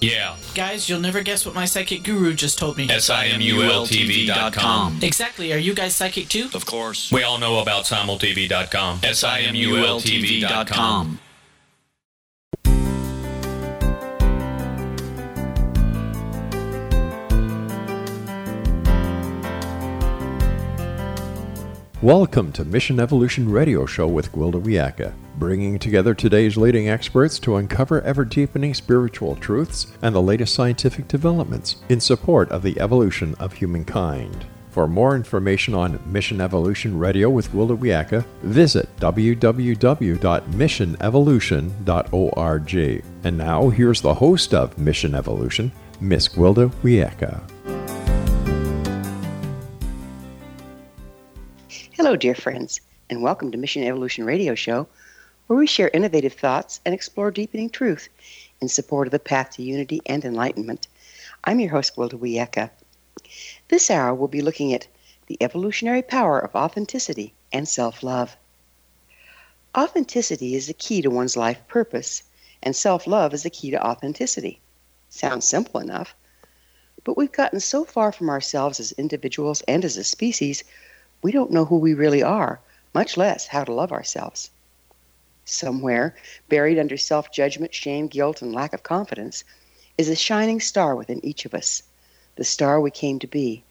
Yeah. Guys, you'll never guess what my psychic guru just told me. S-I-M-U-L-T-V.com. Exactly. Are you guys psychic too? Of course. We all know about simultv.com. S-I-M-U-L-T-V.com. Welcome to Mission Evolution Radio Show with Gwilda Wiyaka, bringing together today's leading experts to uncover ever deepening spiritual truths and the latest scientific developments in support of the evolution of humankind. For more information on Mission Evolution Radio with Gwilda Wiyaka, visit www.missionevolution.org. And now, here's the host of Mission Evolution, Miss Gwilda Wiyaka. Hello, dear friends, and welcome to Mission Evolution Radio Show, where we share innovative thoughts and explore deepening truth in support of the path to unity and enlightenment. I'm your host, Gwilda Wiyaka. This hour, we'll be looking at the evolutionary power of authenticity and self love. Authenticity is the key to one's life purpose, and self love is the key to authenticity. Sounds simple enough, but we've gotten so far from ourselves as individuals and as a species we don't know who we really are, much less how to love ourselves. Somewhere, buried under self judgment, shame, guilt, and lack of confidence, is a shining star within each of us, the star we came to be.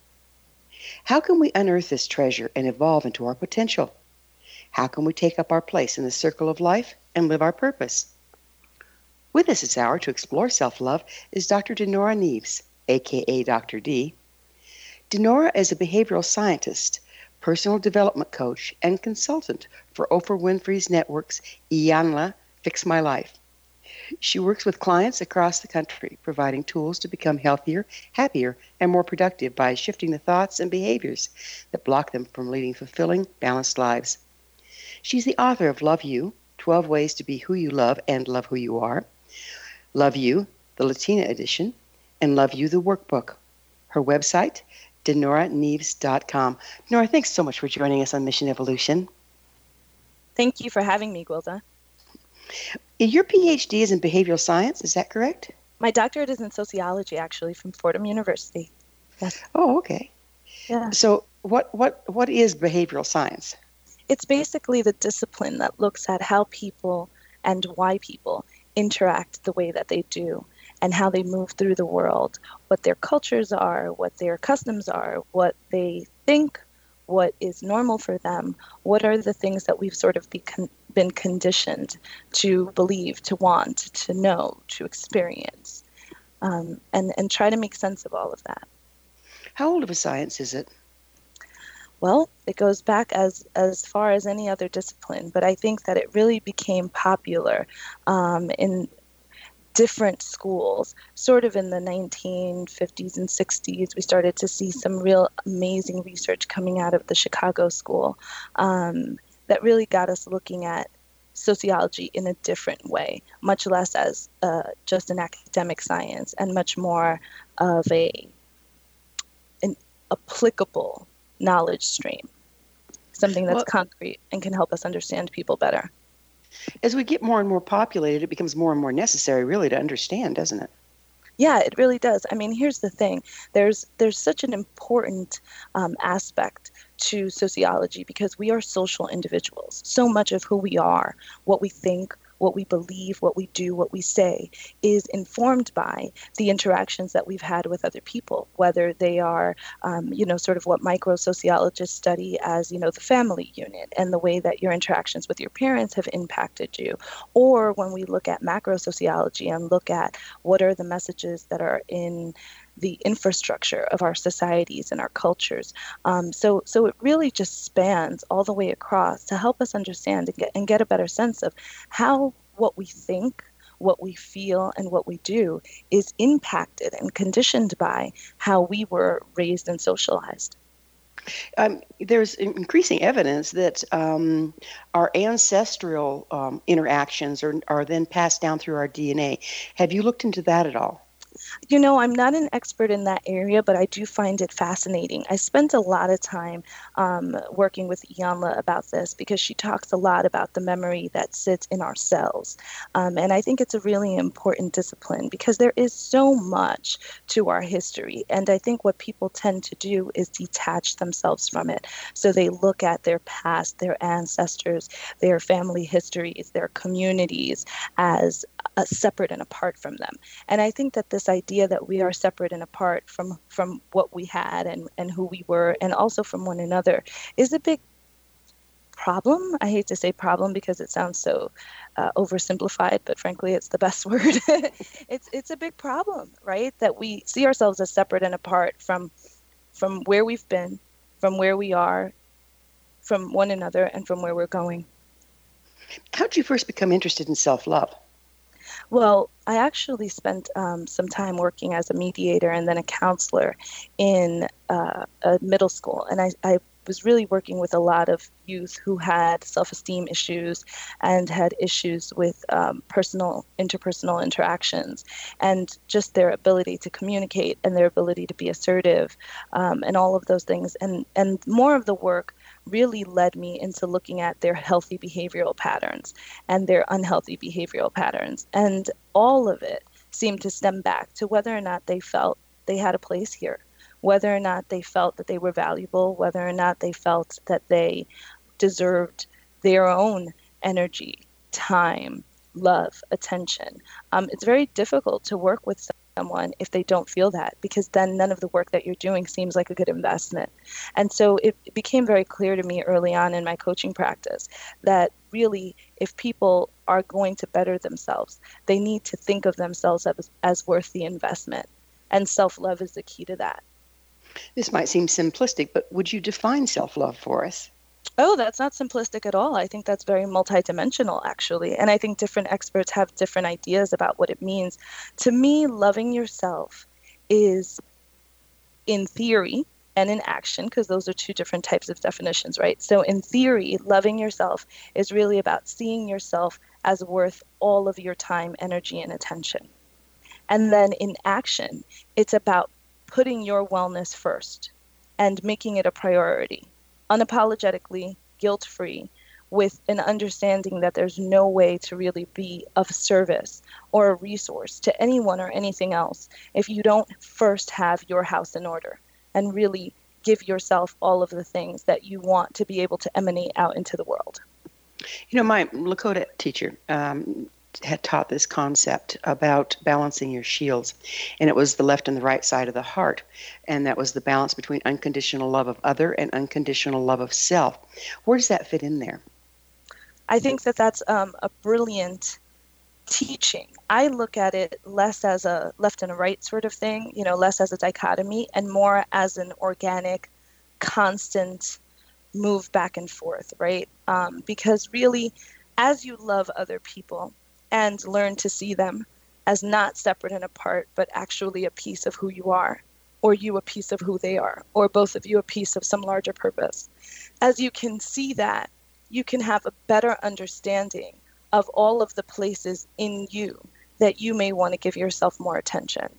How can we unearth this treasure and evolve into our potential? How can we take up our place in the circle of life and live our purpose? With us this hour to explore self love is Dr. Dinorah Nieves, aka Dr. D. Dinorah is a behavioral scientist personal development coach, and consultant for Oprah Winfrey's network's Iyanla Fix My Life. She works with clients across the country, providing tools to become healthier, happier, and more productive by shifting the thoughts and behaviors that block them from leading fulfilling, balanced lives. She's the author of Love You 12 Ways to Be Who You Love and Love Who You Are, Love You, the Latina edition, and Love You, the workbook. Her website, DinorahNieves.com. Nora, thanks so much for joining us on Mission Evolution. Thank you for having me, Gwilda. Your PhD is in behavioral science, is that correct? My doctorate is in sociology, actually, from Fordham University. Yes. Oh, okay. Yeah. So, what what what is behavioral science? It's basically the discipline that looks at how people and why people interact the way that they do and how they move through the world, what their cultures are, what their customs are, what they think, what is normal for them, what are the things that we've sort of becon- been conditioned to believe, to want, to know, to experience, um, and, and try to make sense of all of that. How old of a science is it? Well, it goes back as as far as any other discipline, but I think that it really became popular um, in different schools. Sort of in the 1950s and 60s, we started to see some real amazing research coming out of the Chicago School um, that really got us looking at sociology in a different way, much less as uh, just an academic science, and much more of a an applicable knowledge stream, something that's well, concrete and can help us understand people better. As we get more and more populated, it becomes more and more necessary, really, to understand, doesn't it? Yeah, it really does. I mean, here's the thing: there's there's such an important um, aspect to sociology because we are social individuals. So much of who we are, what we think, what we believe, what we do, what we say is informed by the interactions that we've had with other people, whether they are, um, you know, sort of what micro sociologists study as, you know, the family unit and the way that your interactions with your parents have impacted you, or when we look at macro sociology and look at what are the messages that are in the infrastructure of our societies and our cultures. Um, so, so it really just spans all the way across to help us understand and get, and get a better sense of how what we think, what we feel, and what we do is impacted and conditioned by how we were raised and socialized. Um, there's increasing evidence that um, our ancestral um, interactions are, are then passed down through our DNA. Have you looked into that at all? You know, I'm not an expert in that area, but I do find it fascinating. I spent a lot of time um, working with Iyanla about this because she talks a lot about the memory that sits in our cells. Um, and I think it's a really important discipline because there is so much to our history. And I think what people tend to do is detach themselves from it. So they look at their past, their ancestors, their family histories, their communities as uh, separate and apart from them. And I think that this idea that we are separate and apart from from what we had and and who we were, and also from one another, is a big problem. I hate to say problem because it sounds so uh, oversimplified, but frankly, it's the best word. it's it's a big problem, right? That we see ourselves as separate and apart from from where we've been, from where we are, from one another, and from where we're going. How did you first become interested in self love? Well, I actually spent um, some time working as a mediator and then a counselor in uh, a middle school, and I, I was really working with a lot of youth who had self-esteem issues and had issues with um, personal interpersonal interactions and just their ability to communicate and their ability to be assertive um, and all of those things. And and more of the work really led me into looking at their healthy behavioral patterns and their unhealthy behavioral patterns. And all of it seemed to stem back to whether or not they felt they had a place here, whether or not they felt that they were valuable, whether or not they felt that they deserved their own energy, time, love, attention. Um, it's very difficult to work with someone if they don't feel that because then none of the work that you're doing seems like a good investment. And so it, became very clear to me early on in my coaching practice that really if people are going to better themselves, they need to think of themselves as, as worth the investment. And self love is the key to that. This might seem simplistic, but would you define self love for us? Oh, that's not simplistic at all. I think that's very multidimensional, actually. And I think different experts have different ideas about what it means. To me, loving yourself is, in theory and in action, because those are two different types of definitions, right? So, in theory, loving yourself is really about seeing yourself as worth all of your time, energy, and attention. And then in action, it's about putting your wellness first and making it a priority unapologetically, guilt free, with an understanding that there's no way to really be of service or a resource to anyone or anything else if you don't first have your house in order and really give yourself all of the things that you want to be able to emanate out into the world. You know, my Lakota teacher, um, had taught this concept about balancing your shields, and it was the left and the right side of the heart, and that was the balance between unconditional love of other and unconditional love of self. Where does that fit in there? I think that that's um, a brilliant teaching. I look at it less as a left and a right sort of thing, you know, less as a dichotomy, and more as an organic, constant move back and forth, right? Um, because really, as you love other people and learn to see them as not separate and apart, but actually a piece of who you are, or you a piece of who they are, or both of you a piece of some larger purpose. As you can see that, you can have a better understanding of all of the places in you that you may want to give yourself more attention.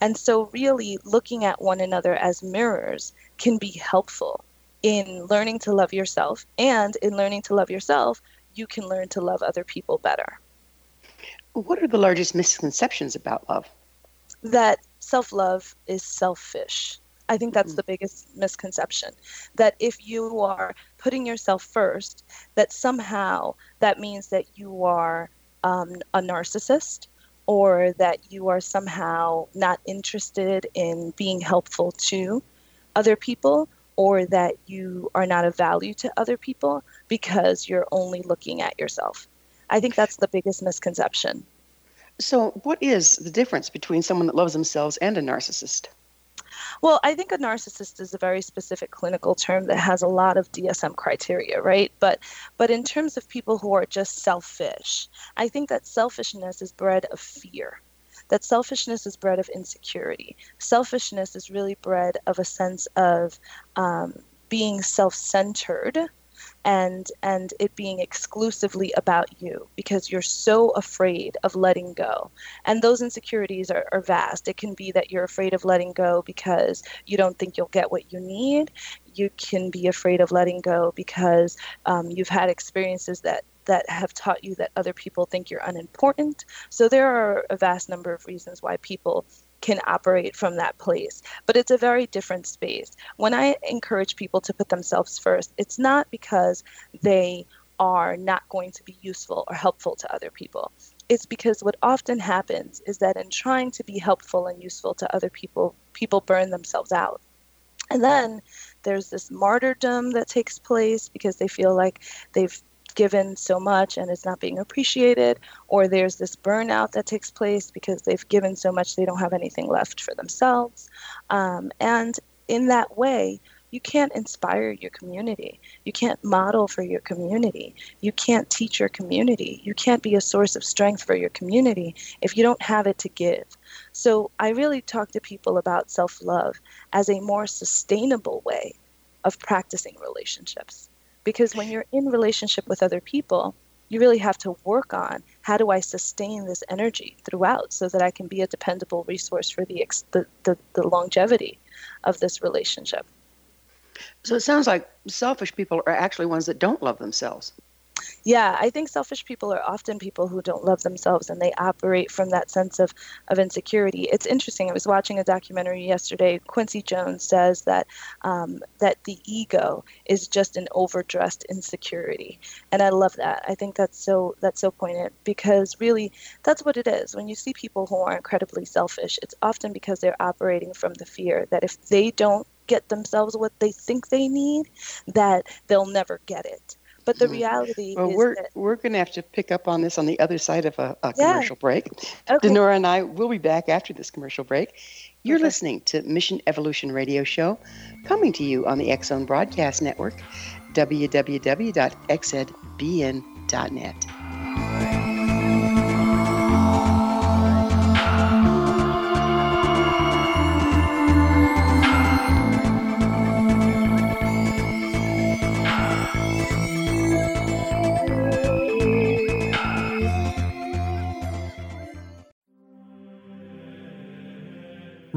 And so, really, looking at one another as mirrors can be helpful in learning to love yourself. And in learning to love yourself, you can learn to love other people better. What are the largest misconceptions about love? That self love is selfish. I think that's mm-hmm. the biggest misconception. That if you are putting yourself first, that somehow that means that you are um, a narcissist or that you are somehow not interested in being helpful to other people or that you are not of value to other people because you're only looking at yourself. I think that's the biggest misconception. So, what is the difference between someone that loves themselves and a narcissist? Well, I think a narcissist is a very specific clinical term that has a lot of DSM criteria, right? But but in terms of people who are just selfish, I think that selfishness is bred of fear. That selfishness is bred of insecurity. Selfishness is really bred of a sense of um, being self-centered and and it being exclusively about you because you're so afraid of letting go. And those insecurities are, are vast. It can be that you're afraid of letting go because you don't think you'll get what you need. You can be afraid of letting go because um, you've had experiences that that have taught you that other people think you're unimportant. So there are a vast number of reasons why people can operate from that place. But it's a very different space. When I encourage people to put themselves first, it's not because they are not going to be useful or helpful to other people. It's because what often happens is that in trying to be helpful and useful to other people, people burn themselves out. And then there's this martyrdom that takes place because they feel like they've given so much and it's not being appreciated, or there's this burnout that takes place because they've given so much they don't have anything left for themselves. Um, and in that way, you can't inspire your community. You can't model for your community. You can't teach your community. You can't be a source of strength for your community if you don't have it to give. So I really talk to people about self love as a more sustainable way of practicing relationships because when you're in relationship with other people you really have to work on how do I sustain this energy throughout so that I can be a dependable resource for the, the, the, the, longevity of this relationship. So it sounds like selfish people are actually ones that don't love themselves. Yeah, I think selfish people are often people who don't love themselves and they operate from that sense of, of insecurity. It's interesting. I was watching a documentary yesterday. Quincy Jones says that um, that the ego is just an overdressed insecurity, and I love that. I think that's so that's so poignant because really that's what it is. When you see people who are incredibly selfish, it's often because they're operating from the fear that if they don't get themselves what they think they need, that they'll never get it. But the mm. reality well, is we're that, we're going to have to pick up on this on the other side of a, a yeah. commercial break. Okay. Dinorah and I will be back after this commercial break. You're okay. listening to Mission Evolution Radio Show, coming to you on the X Zone Broadcast Network, www.xzbn.net.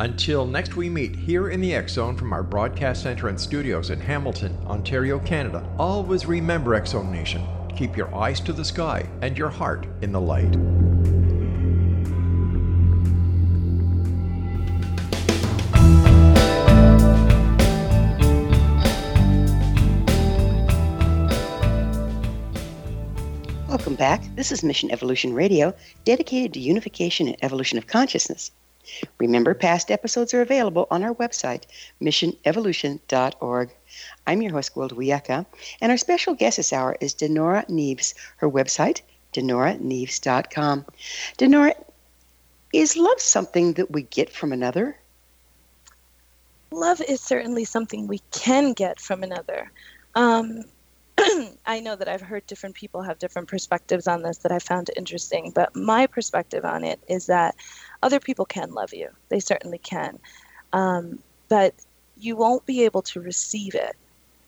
Until next we meet here in the X Zone from our broadcast center and studios in Hamilton, Ontario, Canada, always remember X Zone Nation. Keep your eyes to the sky and your heart in the light. Welcome back. This is Mission Evolution Radio, dedicated to unification and evolution of consciousness. Remember, past episodes are available on our website, missionevolution.org. I'm your host, Gwilda Wiyaka, and our special guest this hour is Dinorah Nieves. Her website, dinorahnieves.com. Dinorah, is love something that we get from another? Love is certainly something we can get from another. Um, I know that I've heard different people have different perspectives on this that I found interesting, but my perspective on it is that other people can love you. They certainly can. Um, but you won't be able to receive it.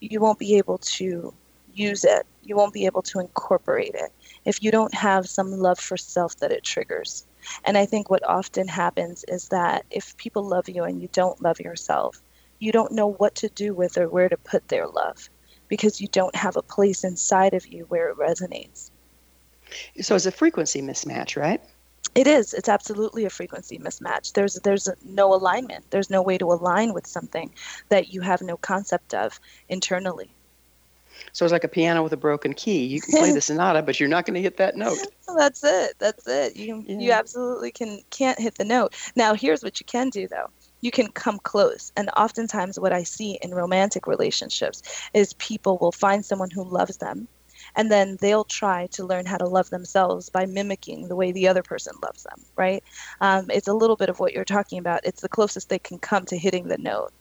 You won't be able to use it. You won't be able to incorporate it if you don't have some love for self that it triggers. And I think what often happens is that if people love you and you don't love yourself, you don't know what to do with or where to put their love because you don't have a place inside of you where it resonates. So it's a frequency mismatch, right? It is. It's absolutely a frequency mismatch. There's there's no alignment. There's no way to align with something that you have no concept of internally. So it's like a piano with a broken key. You can play the sonata, but you're not going to hit that note. That's it. That's it. You yeah. you absolutely can can't hit the note. Now here's what you can do though you can come close. And oftentimes, what I see in romantic relationships is people will find someone who loves them, and then they'll try to learn how to love themselves by mimicking the way the other person loves them, right? Um, it's a little bit of what you're talking about. It's the closest they can come to hitting the note.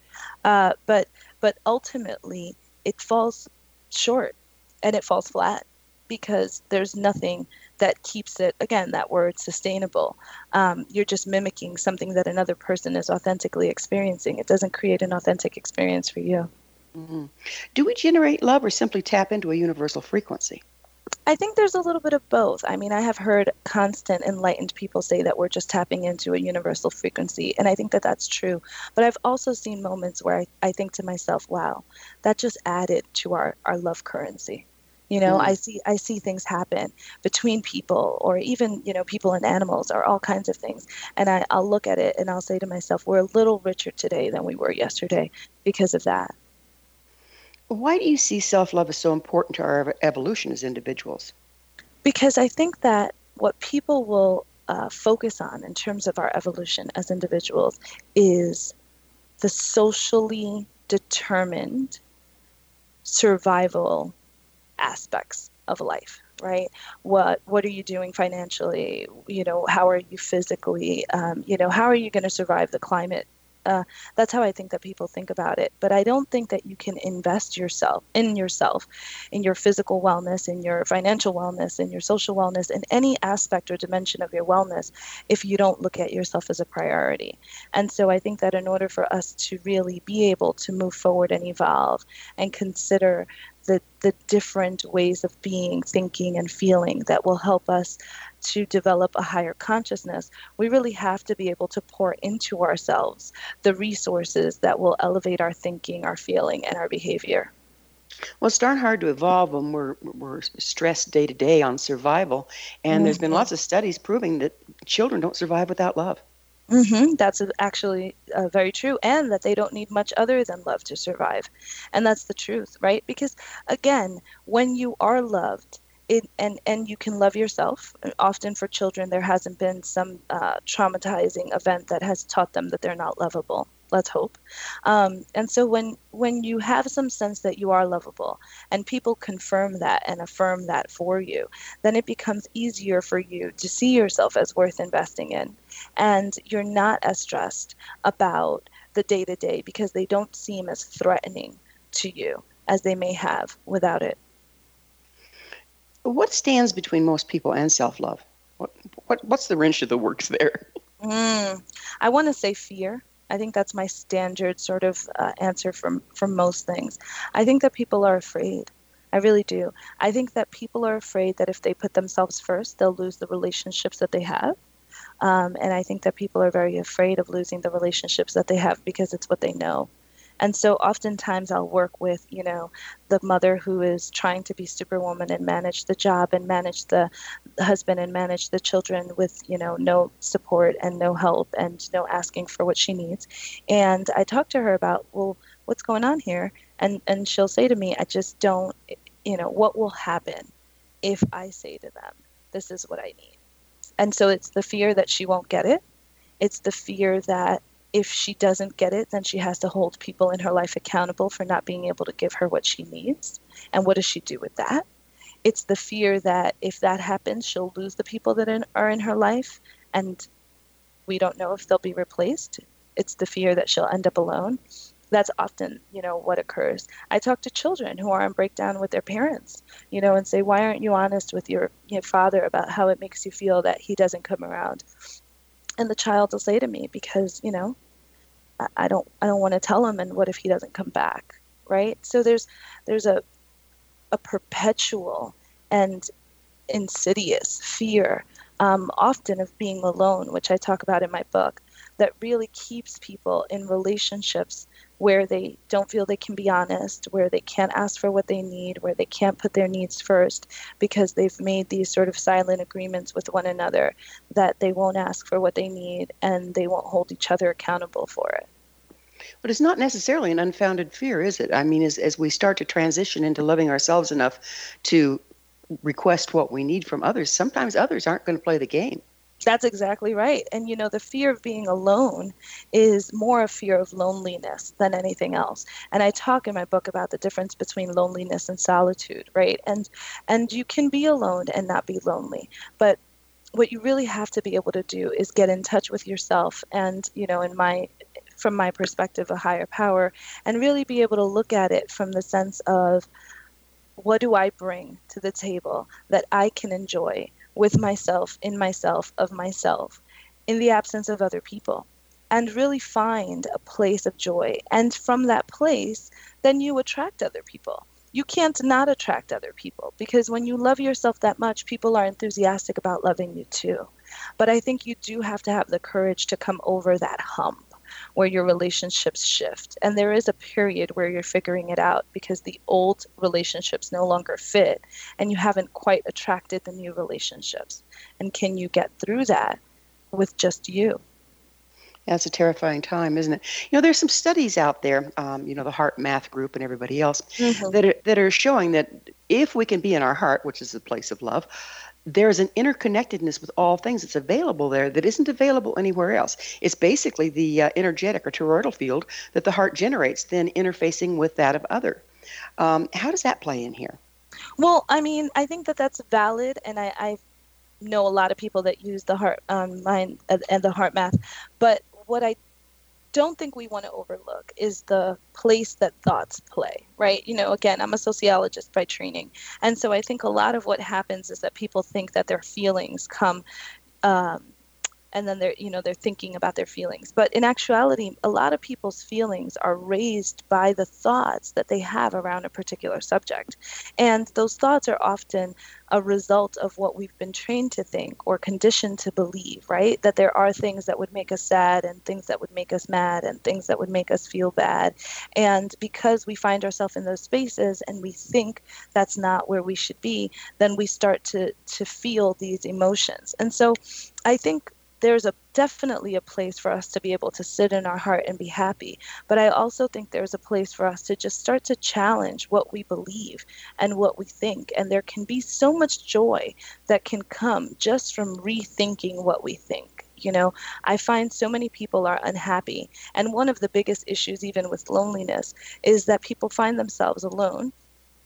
Uh, but, but ultimately, it falls short and it falls flat because there's nothing that keeps it again that word sustainable um, you're just mimicking something that another person is authentically experiencing it doesn't create an authentic experience for you mm-hmm. do we generate love or simply tap into a universal frequency I think there's a little bit of both. I mean, I have heard constant enlightened people say that we're just tapping into a universal frequency, and I think that that's true. But I've also seen moments where I, I think to myself, wow, that just added to our, our love currency you know mm. i see i see things happen between people or even you know people and animals or all kinds of things. And I, i'll look at it and i'll say to myself we're a little richer today than we were yesterday because of that. Why do you see self-love as so important to our evolution as individuals? Because i think that what people will uh, focus on in terms of our evolution as individuals is the socially determined survival aspects of life right what what are you doing financially you know how are you physically um, you know how are you going to survive the climate uh, that's how I think that people think about it. But I don't think that you can invest yourself in yourself, in your physical wellness, in your financial wellness, in your social wellness, in any aspect or dimension of your wellness, if you don't look at yourself as a priority. And so I think that in order for us to really be able to move forward and evolve and consider the, the different ways of being, thinking, and feeling that will help us to develop a higher consciousness, we really have to be able to pour into ourselves the resources that will elevate our thinking, our feeling, and our behavior. Well, it's darn hard to evolve when we're, we're stressed day to day on survival. And mm-hmm. there's been mm-hmm. lots of studies proving that children don't survive without love. Mm-hmm. That's actually uh, very true, and that they don't need much other than love to survive. And that's the truth, right? Because again, when you are loved, it, and and you can love yourself. Often for children, there hasn't been some uh, traumatizing event that has taught them that they're not lovable. Let's hope. Um, and so when when you have some sense that you are lovable, and people confirm that and affirm that for you, then it becomes easier for you to see yourself as worth investing in, and you're not as stressed about the day to day because they don't seem as threatening to you as they may have without it. What stands between most people and self love? What, what, what's the wrench of the works there? Mm, I want to say fear. I think that's my standard sort of uh, answer for, for most things. I think that people are afraid. I really do. I think that people are afraid that if they put themselves first, they'll lose the relationships that they have. Um, and I think that people are very afraid of losing the relationships that they have because it's what they know. And so oftentimes I'll work with, you know, the mother who is trying to be superwoman and manage the job and manage the husband and manage the children with, you know, no support and no help and no asking for what she needs. And I talk to her about, well, what's going on here? And and she'll say to me, I just don't, you know, what will happen if I say to them, this is what I need. And so it's the fear that she won't get it. It's the fear that if she doesn't get it, then she has to hold people in her life accountable for not being able to give her what she needs. And what does she do with that? It's the fear that if that happens, she'll lose the people that are in her life, and we don't know if they'll be replaced. It's the fear that she'll end up alone. That's often, you know, what occurs. I talk to children who are on breakdown with their parents, you know, and say, "Why aren't you honest with your, your father about how it makes you feel that he doesn't come around?" And the child will say to me, "Because, you know, I don't I don't want to tell him and what if he doesn't come back right? So there's there's a a perpetual and insidious fear um, often of being alone which I talk about in my book that really keeps people in relationships where they don't feel they can be honest, where they can't ask for what they need, where they can't put their needs first because they've made these sort of silent agreements with one another that they won't ask for what they need and they won't hold each other accountable for it. But it's not necessarily an unfounded fear, is it? I mean, as, as we start to transition into loving ourselves enough to request what we need from others, sometimes others aren't going to play the game. That's exactly right. And you know, the fear of being alone is more a fear of loneliness than anything else. And I talk in my book about the difference between loneliness and solitude, right? And and you can be alone and not be lonely. But what you really have to be able to do is get in touch with yourself and, you know, in my from my perspective a higher power and really be able to look at it from the sense of what do I bring to the table that I can enjoy with myself, in myself, of myself, in the absence of other people, and really find a place of joy. And from that place, then you attract other people. You can't not attract other people because when you love yourself that much, people are enthusiastic about loving you too. But I think you do have to have the courage to come over that hump where your relationships shift. And there is a period where you're figuring it out because the old relationships no longer fit and you haven't quite attracted the new relationships. And can you get through that with just you? That's a terrifying time, isn't it? You know, there's some studies out there, um, you know, the HeartMath Group and everybody else, mm-hmm. that are that are showing that if we can be in our heart, which is the place of love, there's an interconnectedness with all things that's available there that isn't available anywhere else. It's basically the uh, energetic or toroidal field that the heart generates, then interfacing with that of other. Um, how does that play in here? Well, I mean, I think that that's valid, and I, I know a lot of people that use the heart um, mind uh, and the HeartMath. but what I don't think we want to overlook is the place that thoughts play, right? You know, again, I'm a sociologist by training. And so I think a lot of what happens is that people think that their feelings come um, and then they're you know they're thinking about their feelings. But in actuality a lot of people's feelings are raised by the thoughts that they have around a particular subject. And those thoughts are often a result of what we've been trained to think or conditioned to believe right? That there are things that would make us sad and things that would make us mad and things that would make us feel bad. And because we find ourselves in those spaces and we think that's not where we should be then we start to to feel these emotions. And so I think there's a definitely a place for us to be able to sit in our heart and be happy. But i also think there's a place for us to just start to challenge what we believe and what we think. And there can be so much joy that can come just from rethinking what we think you know? I find so many people are unhappy. And one of the biggest issues even with loneliness is that people find themselves alone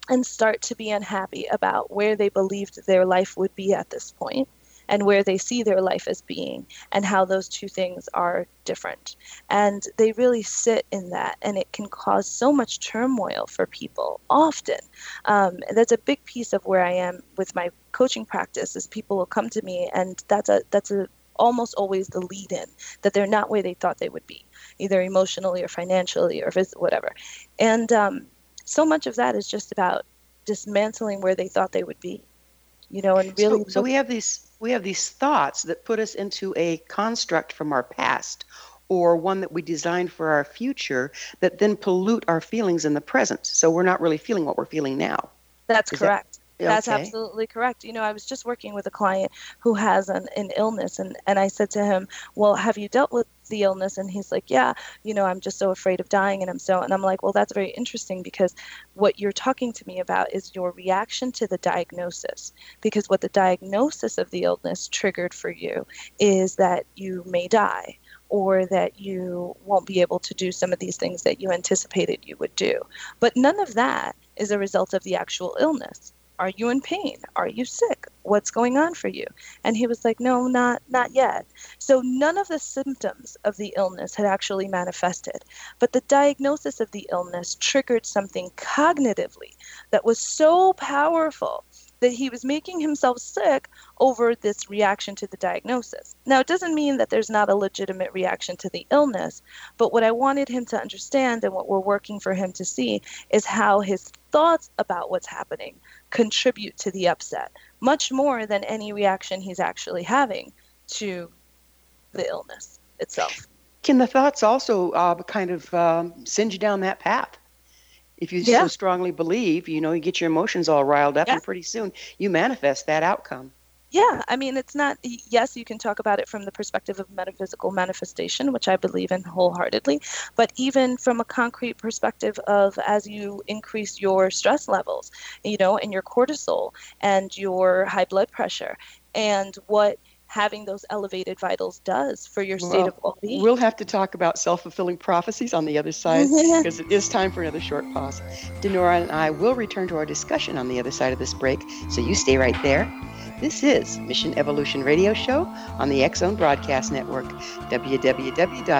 and start to be unhappy about where they believed their life would be at this point and where they see their life as being and how those two things are different. And they really sit in that, and it can cause so much turmoil for people often. Um, that's a big piece of where I am with my coaching practice is people will come to me and that's a that's a almost always the lead in that they're not where they thought they would be either emotionally or financially or whatever and um, so much of that is just about dismantling where they thought they would be you know and really so, so we have these we have these thoughts that put us into a construct from our past or one that we designed for our future that then pollute our feelings in the present. So we're not really feeling what we're feeling now. That's Is correct. That, that's okay. absolutely correct. You know, I was just working with a client who has an, an illness, and, and I said to him, Well, have you dealt with the illness? And he's like, Yeah, you know, I'm just so afraid of dying. And I'm so, and I'm like, Well, that's very interesting because what you're talking to me about is your reaction to the diagnosis. Because what the diagnosis of the illness triggered for you is that you may die or that you won't be able to do some of these things that you anticipated you would do. But none of that is a result of the actual illness are you in pain? Are you sick? What's going on for you? And he was like no not not yet. So none of the symptoms of the illness had actually manifested but the diagnosis of the illness triggered something cognitively that was so powerful that he was making himself sick over this reaction to the diagnosis. Now, it doesn't mean that there's not a legitimate reaction to the illness, but what I wanted him to understand and what we're working for him to see is how his thoughts about what's happening contribute to the upset much more than any reaction he's actually having to the illness itself. Can the thoughts also uh, kind of um, send you down that path? If you yeah. so strongly believe, you know, you get your emotions all riled up, yeah. and pretty soon you manifest that outcome. Yeah, I mean, it's not, yes, you can talk about it from the perspective of metaphysical manifestation, which I believe in wholeheartedly, but even from a concrete perspective of as you increase your stress levels, you know, and your cortisol and your high blood pressure, and what having those elevated vitals does for your state well, of well-being. We'll have to talk about self-fulfilling prophecies on the other side mm-hmm. because it is time for another short pause. Dinorah and I will return to our discussion on the other side of this break, so you stay right there. This is Mission Evolution Radio Show on the Zone Broadcast Network, www.xzbn.net.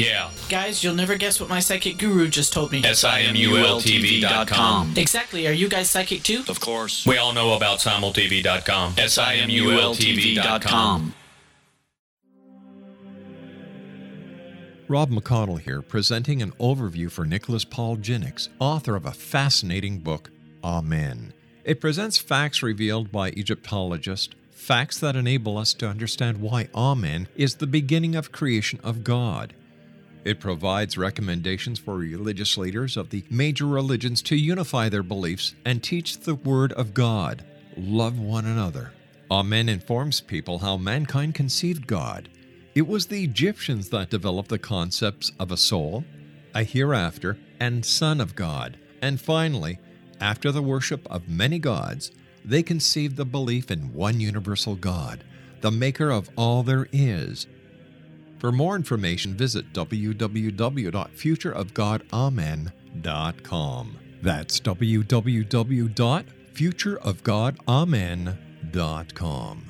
Yeah. Guys, you'll never guess what my psychic guru just told me. SIMULTV.com. Exactly. Are you guys psychic too? Of course. We all know about simultv.com. SIMULTV.com. Rob McConnell here, presenting an overview for Nicholas Paul Jennings, author of a fascinating book, Amen. It presents facts revealed by Egyptologists, facts that enable us to understand why Amen is the beginning of creation of God. It provides recommendations for religious leaders of the major religions to unify their beliefs and teach the Word of God. Love one another. Amen informs people how mankind conceived God. It was the Egyptians that developed the concepts of a soul, a hereafter, and Son of God. And finally, after the worship of many gods, they conceived the belief in one universal God, the maker of all there is. For more information, visit www.futureofgodamen.com. That's www.futureofgodamen.com.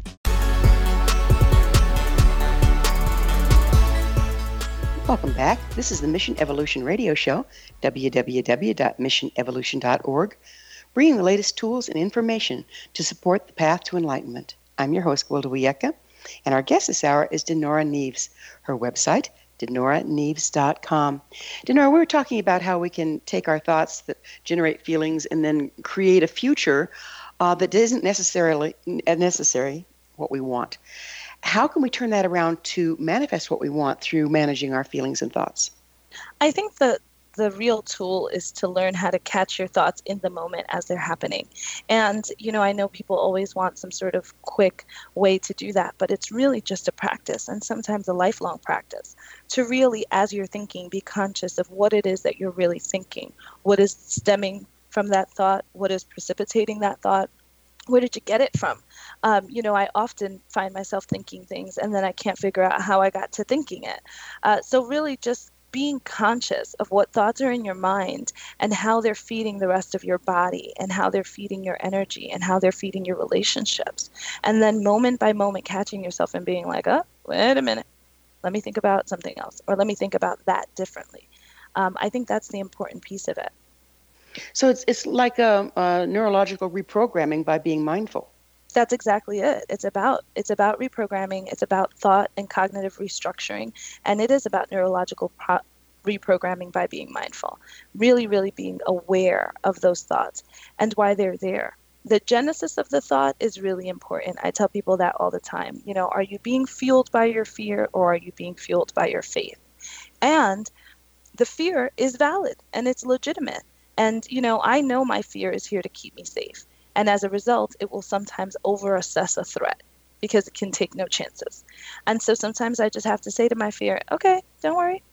Welcome back. This is the Mission Evolution Radio Show, www.missionevolution.org, bringing the latest tools and information to support the path to enlightenment. I'm your host, Gwilda Wiyaka, and our guest this hour is Dinorah Nieves. Her website, dinorahnieves.com. Dinorah, we were talking about how we can take our thoughts that generate feelings and then create a future uh, that isn't necessarily necessary what we want how can we turn that around to manifest what we want through managing our feelings and thoughts? I think that the real tool is to learn how to catch your thoughts in the moment as they're happening. And, you know, I know people always want some sort of quick way to do that, but it's really just a practice and sometimes a lifelong practice to really, as you're thinking, be conscious of what it is that you're really thinking, what is stemming from that thought, what is precipitating that thought, where did you get it from? Um, you know, I often find myself thinking things and then I can't figure out how I got to thinking it. Uh, so, really, just being conscious of what thoughts are in your mind and how they're feeding the rest of your body and how they're feeding your energy and how they're feeding your relationships. And then, moment by moment, catching yourself and being like, oh, wait a minute, let me think about something else or let me think about that differently. Um, I think that's the important piece of it. So it's it's like a, a, neurological reprogramming by being mindful. That's exactly it. It's about it's about reprogramming. It's about thought and cognitive restructuring, and it is about neurological pro- reprogramming by being mindful. Really, really being aware of those thoughts and why they're there. The genesis of the thought is really important. I tell people that all the time. You know, are you being fueled by your fear or are you being fueled by your faith? And the fear is valid and it's legitimate and, you know, I know my fear is here to keep me safe. And as a result, it will sometimes over assess a threat because it can take no chances. And so sometimes I just have to say to my fear, okay, don't worry.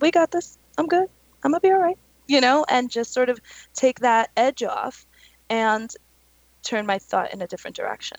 We got this. I'm good. I'm going to be all right. You know, and just sort of take that edge off and turn my thought in a different direction.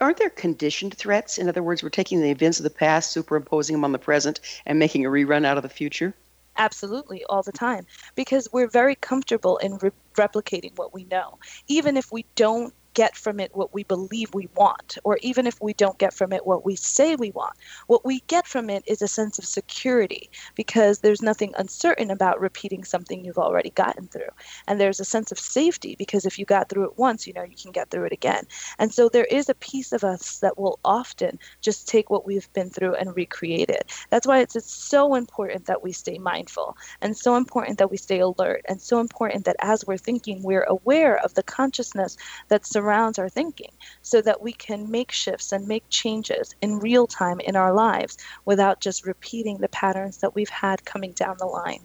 Aren't there conditioned threats? In other words, we're taking the events of the past, superimposing them on the present, and making a rerun out of the future? Absolutely, all the time. Because we're very comfortable in re- replicating what we know. Even if we don't get from it what we believe we want, or even if we don't get from it what we say we want. What we get from it is a sense of security because there's nothing uncertain about repeating something you've already gotten through. And there's a sense of safety because if you got through it once, you know you can get through it again. And so there is a piece of us that will often just take what we've been through and recreate it. That's why it's, it's so important that we stay mindful and so important that we stay alert and so important that as we're thinking, we're aware of the consciousness that surrounds our thinking so that we can make shifts and make changes in real time in our lives without just repeating the patterns that we've had coming down the line.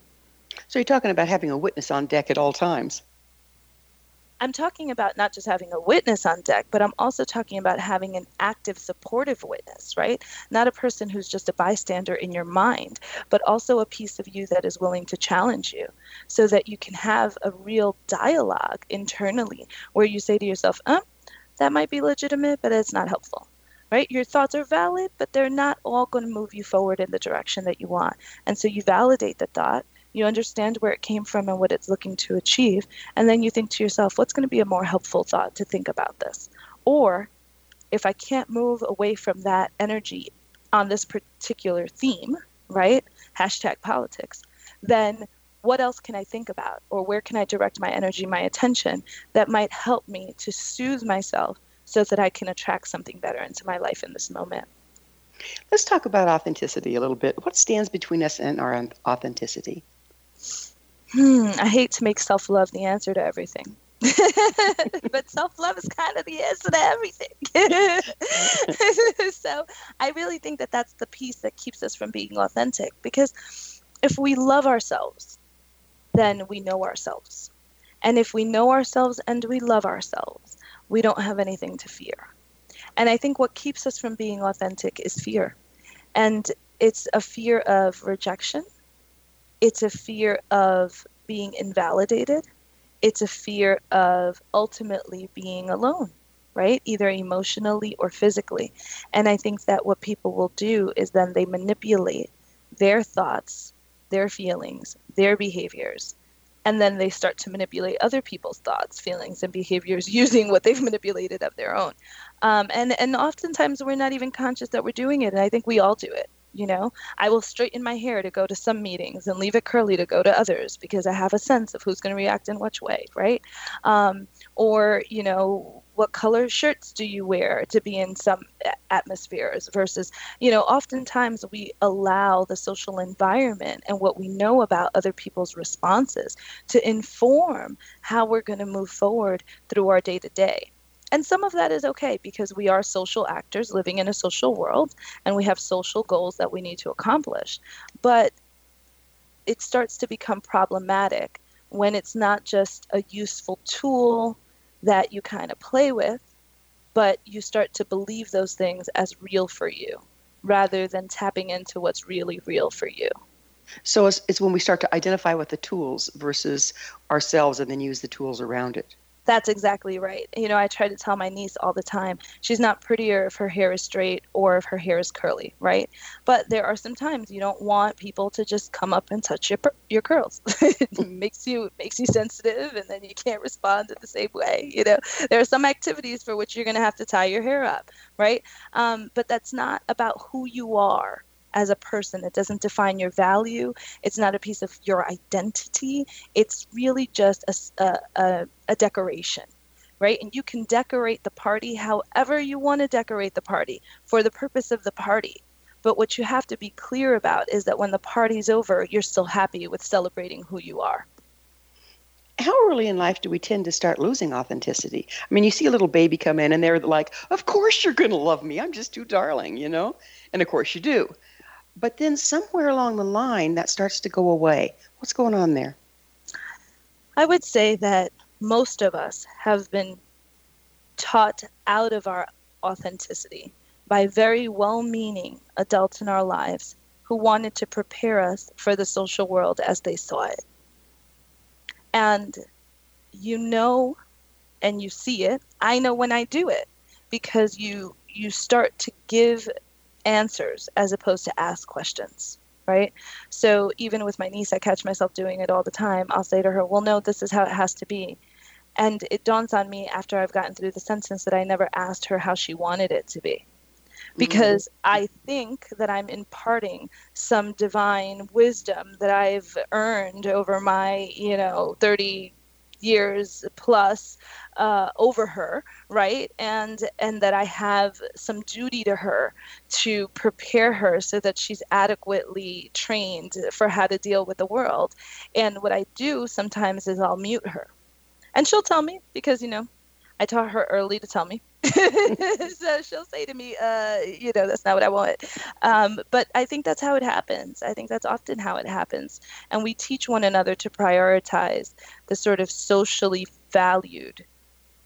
So you're talking about having a witness on deck at all times. I'm talking about not just having a witness on deck, but I'm also talking about having an active, supportive witness, right? Not a person who's just a bystander in your mind, but also a piece of you that is willing to challenge you so that you can have a real dialogue internally where you say to yourself, uh, that might be legitimate, but it's not helpful. Right? Your thoughts are valid, but they're not all going to move you forward in the direction that you want. And so you validate the thought you understand where it came from and what it's looking to achieve, and then you think to yourself, what's going to be a more helpful thought to think about this? Or if I can't move away from that energy on this particular theme, right? Hashtag politics, then what else can I think about? Or where can I direct my energy, my attention that might help me to soothe myself so that I can attract something better into my life in this moment? Let's talk about authenticity a little bit. What stands between us and our authenticity? Hmm, I hate to make self love the answer to everything. but self love is kind of the answer to everything. so I really think that that's the piece that keeps us from being authentic because if we love ourselves, then we know ourselves. And if we know ourselves and we love ourselves, we don't have anything to fear. And I think what keeps us from being authentic is fear. And it's a fear of rejection, it's a fear of being invalidated. It's a fear of ultimately being alone, right? Either emotionally or physically. And I think that what people will do is then they manipulate their thoughts, their feelings, their behaviors, and then they start to manipulate other people's thoughts, feelings, and behaviors using what they've manipulated of their own. Um, and and oftentimes we're not even conscious that we're doing it, and I think we all do it you know? I will straighten my hair to go to some meetings and leave it curly to go to others because i have a sense of who's going to react in which way right? Um, or you know what color shirts do you wear to be in some atmospheres versus you know oftentimes we allow the social environment and what we know about other people's responses to inform how we're going to move forward through our day to day and some of that is okay because we are social actors living in a social world and we have social goals that we need to accomplish. But it starts to become problematic when it's not just a useful tool that you kind of play with, but you start to believe those things as real for you rather than tapping into what's really real for you. So it's, it's when we start to identify with the tools versus ourselves and then use the tools around it. That's exactly right. You know, I try to tell my niece all the time, she's not prettier if her hair is straight or if her hair is curly, right? But there are some times you don't want people to just come up and touch your your curls. it makes you it makes you sensitive, and then you can't respond in the same way. You know, there are some activities for which you're going to have to tie your hair up, right? Um, but that's not about who you are as a person. It doesn't define your value. It's not a piece of your identity. It's really just a, a, a decoration, right? And you can decorate the party however you want to decorate the party for the purpose of the party. But what you have to be clear about is that when the party's over, you're still happy with celebrating who you are. How early in life do we tend to start losing authenticity? I mean, you see a little baby come in and they're like, Of course you're going to love me. I'm just too darling, you know? And of course you do. But then somewhere along the line, that starts to go away. What's going on there? I would say that most of us have been taught out of our authenticity by very well meaning adults in our lives who wanted to prepare us for the social world as they saw it. And you know and you see it. I know when I do it because you you start to give answers as opposed to ask questions right so even with my niece i catch myself doing it all the time i'll say to her well no this is how it has to be And it dawns on me after I've gotten through the sentence that I never asked her how she wanted it to be. Because mm-hmm. I think that I'm imparting some divine wisdom that I've earned over my, you know, 30 years plus uh, over her, right? And and that I have some duty to her to prepare her so that she's adequately trained for how to deal with the world. And what I do sometimes is I'll mute her, and she'll tell me because you know I taught her early to tell me. so she'll say to me, uh, you know, that's not what I want. Um, but I think that's how it happens. I think that's often how it happens. And we teach one another to prioritize the sort of socially valued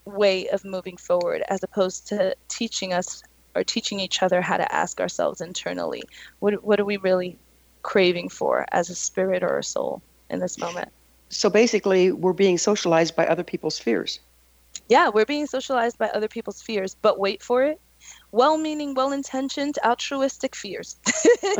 way of moving forward as opposed to teaching us or teaching each other how to ask ourselves internally what, what are we really craving for as a spirit or a soul in this moment so basically we're being socialized by other people's fears yeah, we're being socialized by other people's fears, but wait for it. Well meaning, well intentioned, altruistic fears,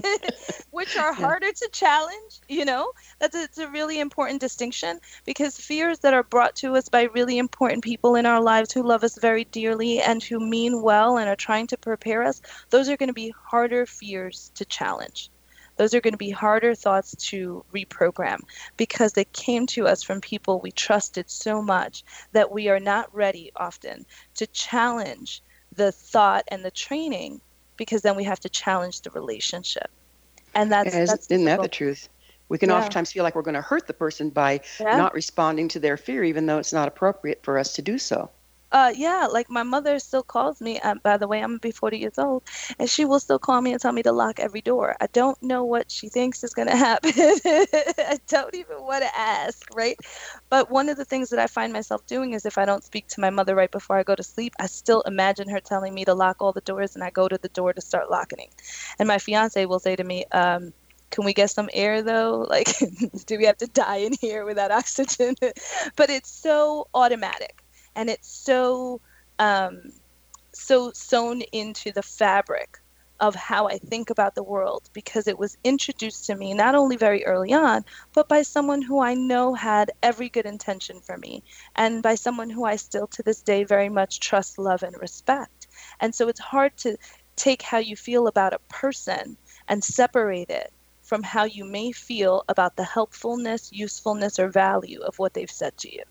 which are harder to challenge. You know, that's a, it's a really important distinction because fears that are brought to us by really important people in our lives who love us very dearly and who mean well and are trying to prepare us, those are going to be harder fears to challenge those are going to be harder thoughts to reprogram because they came to us from people we trusted so much that we are not ready often to challenge the thought and the training because then we have to challenge the relationship. And that's, that's isn't that the truth? We can yeah. oftentimes feel like we're going to hurt the person by yeah. not responding to their fear, even though it's not appropriate for us to do so. Uh, yeah, like my mother still calls me. Uh, by the way, I'm gonna be 40 years old, and she will still call me and tell me to lock every door. I don't know what she thinks is gonna happen. I don't even want to ask, right? But one of the things that I find myself doing is if I don't speak to my mother right before I go to sleep, I still imagine her telling me to lock all the doors, and I go to the door to start locking. And my fiance will say to me, um, can we get some air though? Like, do we have to die in here without oxygen? but it's so automatic and it's so um, so sewn into the fabric of how I think about the world because it was introduced to me not only very early on, but by someone who I know had every good intention for me, and by someone who I still to this day very much trust, love, and respect. And so it's hard to take how you feel about a person and separate it from how you may feel about the helpfulness, usefulness, or value of what they've said to you.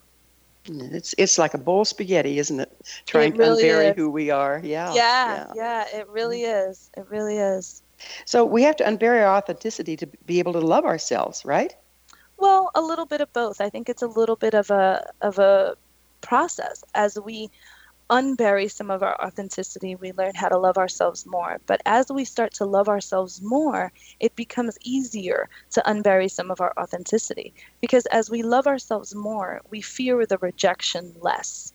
It's it's like a bowl of spaghetti, isn't it? Trying it really to unbury is. who we are. Yeah, yeah. Yeah, it really mm-hmm. is. It really is. So we have to unbury our authenticity to be able to love ourselves, right? Well, a little bit of both. I think it's a little bit of a of a process as we unbury some of our authenticity, we learn how to love ourselves more. But as we start to love ourselves more, it becomes easier to unbury some of our authenticity. Because as we love ourselves more, we fear the rejection less.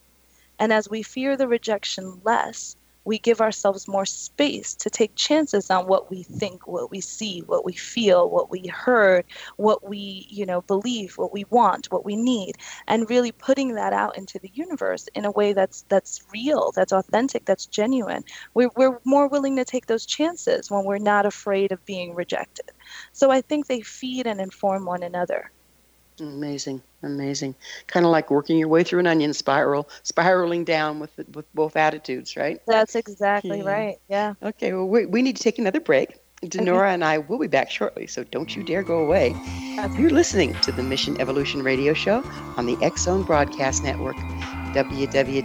And as we fear the rejection less, we give ourselves more space to take chances on what we think, what we see, what we feel, what we heard, what we, you know, believe, what we want, what we need, and really putting that out into the universe in a way that's that's real, that's authentic, that's genuine. We're, we're more willing to take those chances when we're not afraid of being rejected. So I think they feed and inform one another. Amazing, amazing. Kind of like working your way through an onion spiral, spiraling down with with both attitudes, right? That's exactly yeah. right. Yeah. Okay. Well, we, we need to take another break. Dinorah okay. and I will be back shortly, so don't you dare go away. You're listening to the Mission Evolution Radio Show on the X Zone Broadcast Network, www.xzbn.net.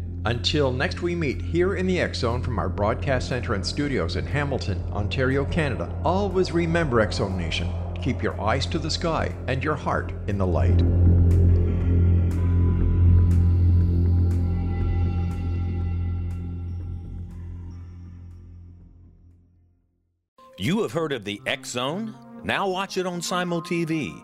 Until next we meet here in the X Zone from our broadcast center and studios in Hamilton, Ontario, Canada, always remember X Zone Nation. Keep your eyes to the sky and your heart in the light. You have heard of the X Zone? Now watch it on Simul TV,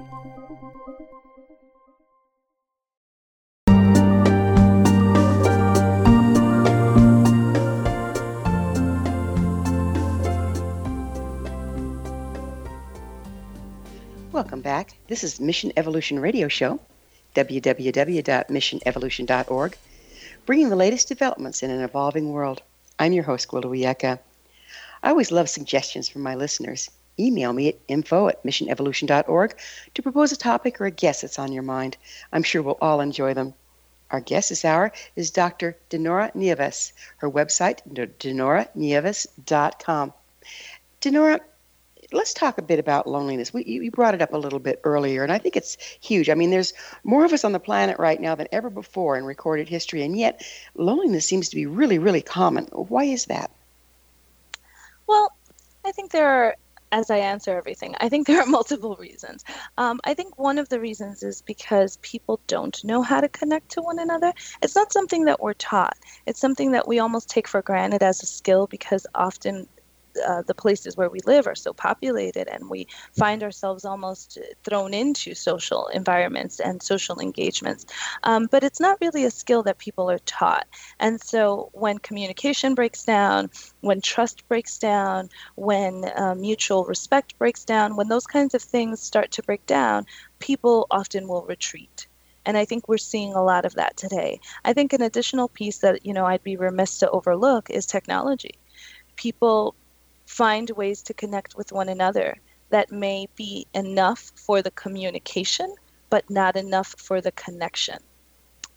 Welcome back. This is Mission Evolution Radio Show, www.missionevolution.org, bringing the latest developments in an evolving world. I'm your host, Gwilda Wiyaka. I always love suggestions from my listeners. Email me at info at missionevolution.org to propose a topic or a guest that's on your mind. I'm sure we'll all enjoy them. Our guest this hour is Dr. Dinorah Nieves. Her website, dinorahnieves.com. Dinorah, let's talk a bit about loneliness. We, you brought it up a little bit earlier, and I think it's huge. I mean, there's more of us on the planet right now than ever before in recorded history, and yet loneliness seems to be really, really common. Why is that? Well, I think there are, as I answer everything, I think there are multiple reasons. Um, I think one of the reasons is because people don't know how to connect to one another. It's not something that we're taught, it's something that we almost take for granted as a skill because often uh, the places where we live are so populated and we find ourselves almost thrown into social environments and social engagements. Um, but it's not really a skill that people are taught. And so when communication breaks down, when trust breaks down, when uh, mutual respect breaks down, when those kinds of things start to break down, people often will retreat and i think we're seeing a lot of that today i think an additional piece that you know i'd be remiss to overlook is technology people find ways to connect with one another that may be enough for the communication, but not enough for the connection.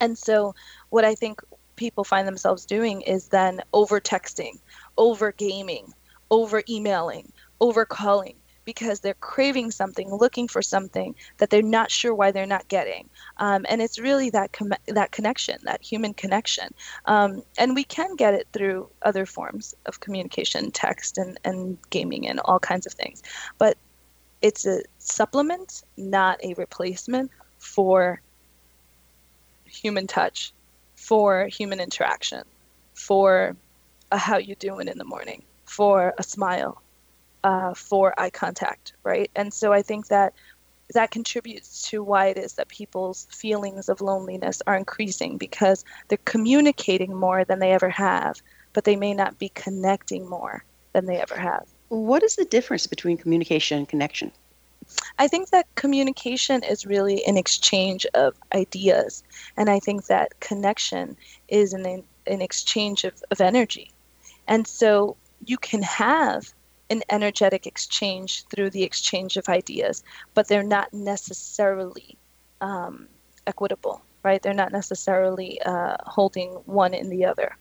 And so, what I think people find themselves doing is then over texting, over gaming, over emailing, over calling, because they're craving something, looking for something that they're not sure why they're not getting. Um, and it's really that com- that connection, that human connection. Um, and we can get it through other forms of communication, text and, and gaming and all kinds of things. But it's a supplement, not a replacement for human touch, for human interaction, for a how you doing in the morning, for a smile, uh, for eye contact, right? And so I think that that contributes to why it is that people's feelings of loneliness are increasing because they're communicating more than they ever have, but they may not be connecting more than they ever have. What is the difference between communication and connection? I think that communication is really an exchange of ideas, and I think that connection is an, an exchange of, of energy. And so you can have an energetic exchange through the exchange of ideas, but they're not necessarily um, equitable, right? They're not necessarily uh, holding one in the other.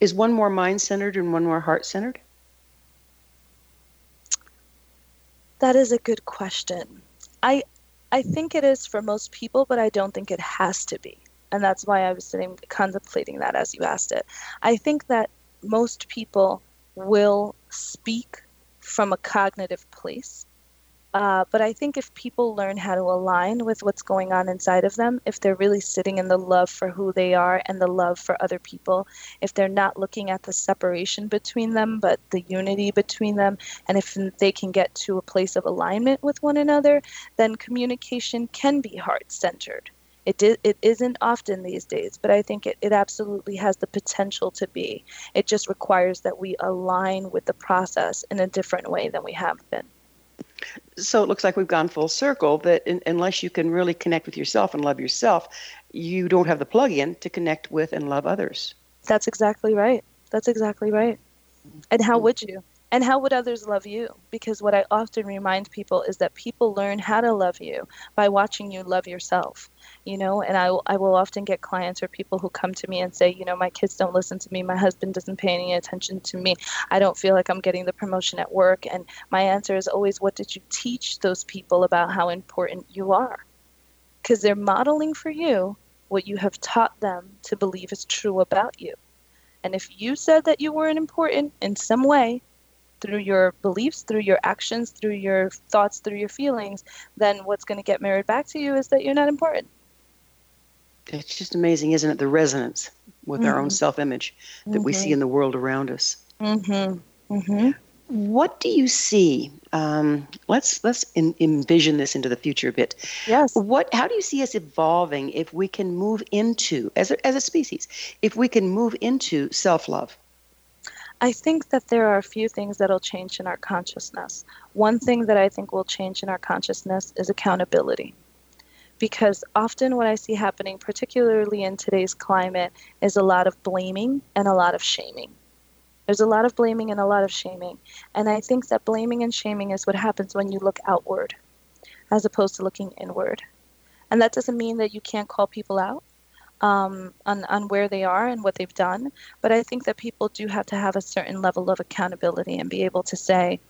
Is one more mind centered and one more heart centered? That is a good question. I I think it is for most people, but I don't think it has to be. And that's why I was sitting contemplating that as you asked it. I think that most people will speak from a cognitive place. Uh, but I think if people learn how to align with what's going on inside of them, if they're really sitting in the love for who they are and the love for other people, if they're not looking at the separation between them, but the unity between them, and if they can get to a place of alignment with one another, then communication can be heart centered. It, di- it isn't often these days, but I think it, it absolutely has the potential to be. It just requires that we align with the process in a different way than we have been. So it looks like we've gone full circle that in, unless you can really connect with yourself and love yourself, you don't have the plug in to connect with and love others. That's exactly right. That's exactly right. And how hmm. would you? And how would others love you? Because what I often remind people is that people learn how to love you by watching you love yourself. You know, and I, I will often get clients or people who come to me and say, you know, my kids don't listen to me, my husband doesn't pay any attention to me, I don't feel like I'm getting the promotion at work. And my answer is always, what did you teach those people about how important you are? Because they're modeling for you what you have taught them to believe is true about you. And if you said that you weren't important in some way, through your beliefs, through your actions, through your thoughts, through your feelings, then what's going to get mirrored back to you is that you're not important. It's just amazing, isn't it? The resonance with mm-hmm. our own mm-hmm. self image that mm-hmm. we see mm-hmm. in the world around us. Mm-hmm. Mm-hmm. What do you see? Um, let's let's in, envision this into the future a bit. Yes. What? How do you see us evolving if we can move into as a, as a species? If we can move into self love? I think that there are a few things that'll change in our consciousness. One thing that I think will change in our consciousness is accountability. Because often what I see happening, particularly in today's climate, is a lot of blaming and a lot of shaming. There's a lot of blaming and a lot of shaming. And I think that blaming and shaming is what happens when you look outward as opposed to looking inward. And that doesn't mean that you can't call people out um, on, on where they are and what they've done. But I think that people do have to have a certain level of accountability and be able to say,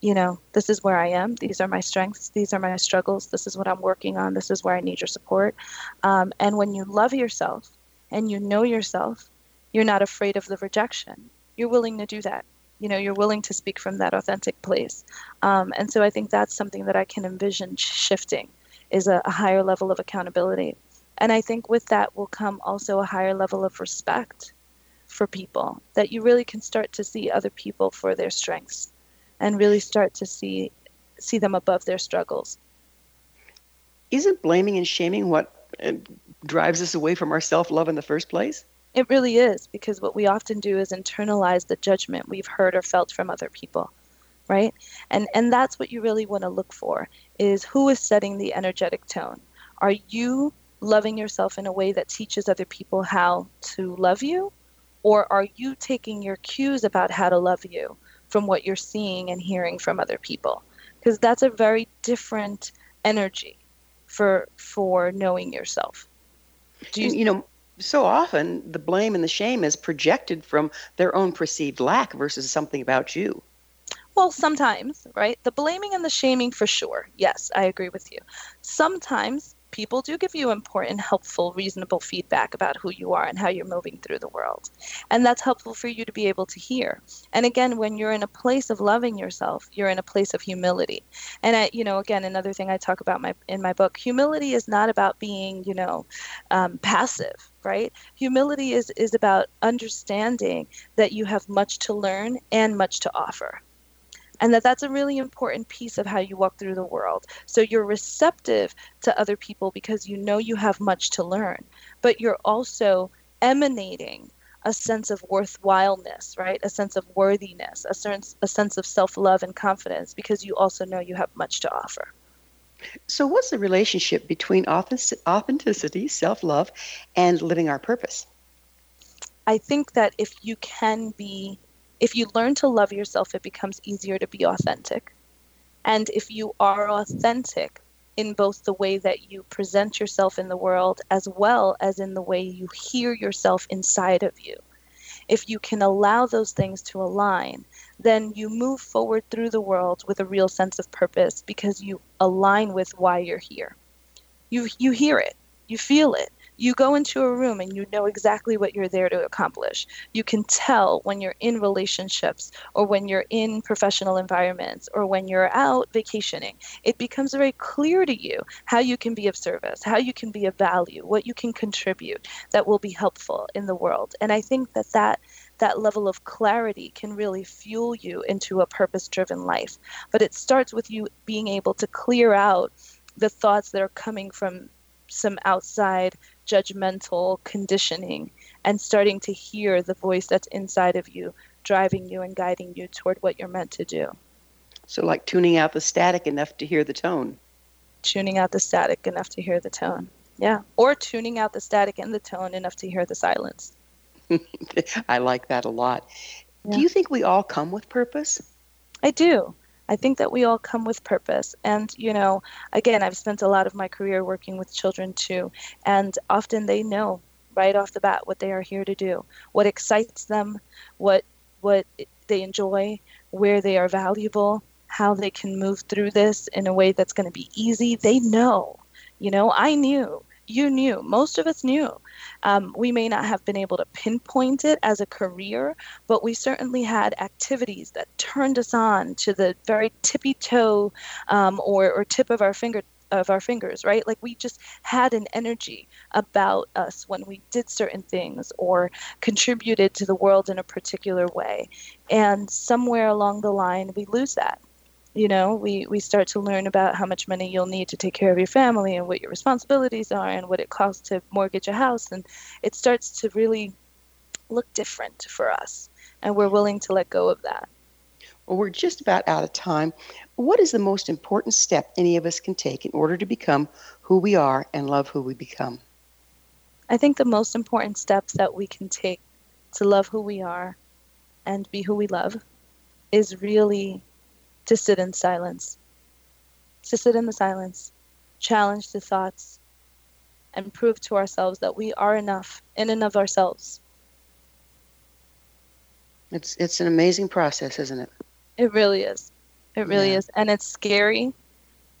you know, this is where I am. These are my strengths. These are my struggles. This is what I'm working on. This is where I need your support. Um, and when you love yourself and you know yourself, you're not afraid of the rejection. You're willing to do that. You know, you're willing to speak from that authentic place. Um, and so I think that's something that I can envision shifting is a, a higher level of accountability. And I think with that will come also a higher level of respect for people, that you really can start to see other people for their strengths and really start to see see them above their struggles. Isn't blaming and shaming what uh, drives us away from our self-love in the first place? It really is because what we often do is internalize the judgment we've heard or felt from other people right and and that's what you really want to look for is who is setting the energetic tone are you loving yourself in a way that teaches other people how to love you? Or are you taking your cues about how to love you from what you're seeing and hearing from other people? Because that's a very different energy for for knowing yourself. Do you, you know, so often the blame and the shame is projected from their own perceived lack versus something about you. Well, sometimes, right? The blaming and the shaming for sure. Yes, I agree with you. Sometimes people do give you important, helpful, reasonable feedback about who you are and how you're moving through the world. And that's helpful for you to be able to hear. And again, when you're in a place of loving yourself, you're in a place of humility. And I, you know, again, another thing I talk about my in my book, humility is not about being, you know, um, passive right? Humility is, is about understanding that you have much to learn and much to offer. And that that's a really important piece of how you walk through the world. So you're receptive to other people because you know you have much to learn, but you're also emanating a sense of worthwhileness, right? A sense of worthiness, a sense, a sense of self love and confidence because you also know you have much to offer. So, what's the relationship between authenticity, self love, and living our purpose? I think that if you can be, if you learn to love yourself, it becomes easier to be authentic. And if you are authentic in both the way that you present yourself in the world as well as in the way you hear yourself inside of you, if you can allow those things to align, then you move forward through the world with a real sense of purpose because you align with why you're here. You you hear it, you feel it. You go into a room and you know exactly what you're there to accomplish. You can tell when you're in relationships or when you're in professional environments or when you're out vacationing. It becomes very clear to you how you can be of service, how you can be of value, what you can contribute that will be helpful in the world. And I think that that that level of clarity can really fuel you into a purpose driven life. But it starts with you being able to clear out the thoughts that are coming from some outside judgmental conditioning and starting to hear the voice that's inside of you driving you and guiding you toward what you're meant to do. So, like tuning out the static enough to hear the tone. Tuning out the static enough to hear the tone. Yeah. Or tuning out the static and the tone enough to hear the silence. I like that a lot. Yeah. Do you think we all come with purpose? I do. I think that we all come with purpose. And, you know, again, I've spent a lot of my career working with children too. And often they know right off the bat what they are here to do, what excites them, what, what they enjoy, where they are valuable, how they can move through this in a way that's going to be easy. They know. You know, I knew you knew. Most of us knew. Um, we may not have been able to pinpoint it as a career, but we certainly had activities that turned us on to the very tippy toe um, or, or tip of our finger of our fingers, right? Like we just had an energy about us when we did certain things or contributed to the world in a particular way. And somewhere along the line, we lose that you know we we start to learn about how much money you'll need to take care of your family and what your responsibilities are and what it costs to mortgage a house. And it starts to really look different for us and we're willing to let go of that. Well we're just about out of time. What is the most important step any of us can take in order to become who we are and love who we become? I think the most important steps that we can take to love who we are and be who we love is really to sit in silence, to sit in the silence, challenge the thoughts, and prove to ourselves that we are enough in and of ourselves. It's it's an amazing process, isn't it? It really is. It really yeah. is. And it's scary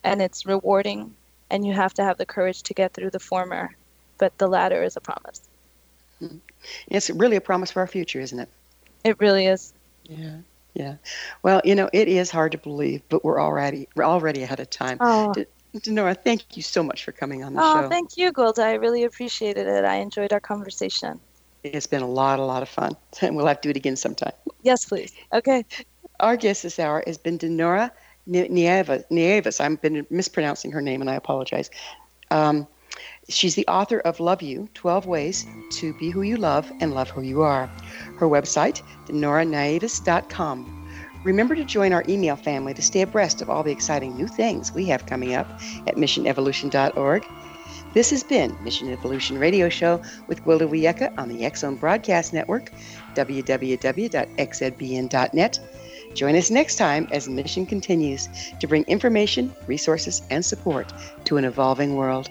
and it's rewarding and you have to have the courage to get through the former, but the latter is a promise. Mm-hmm. It's really a promise for our future, isn't it? It really is. Yeah. Yeah. Well, you know, it is hard to believe, but we're already we're already ahead of time. Oh. Dinorah, thank you so much for coming on the show. oh, show. thank you, Gwilda. I really appreciated it. I enjoyed our conversation. It's been a lot, a lot of fun. And we'll have to do it again sometime. Yes, please. Okay. Our guest this hour has been Dinorah Nieva, Nieves. I've been mispronouncing her name, and I apologize. Um, she's the author of Love You 12 Ways to Be Who You Love and Love Who You Are. Her website, dinorahnieves.com. Remember to join our email family to stay abreast of all the exciting new things we have coming up at missionevolution.org. This has been Mission Evolution Radio Show with Gwilda Wiyaka on the Zone Broadcast Network, www.xzbn.net. Join us next time as Mission continues to bring information, resources, and support to an evolving world.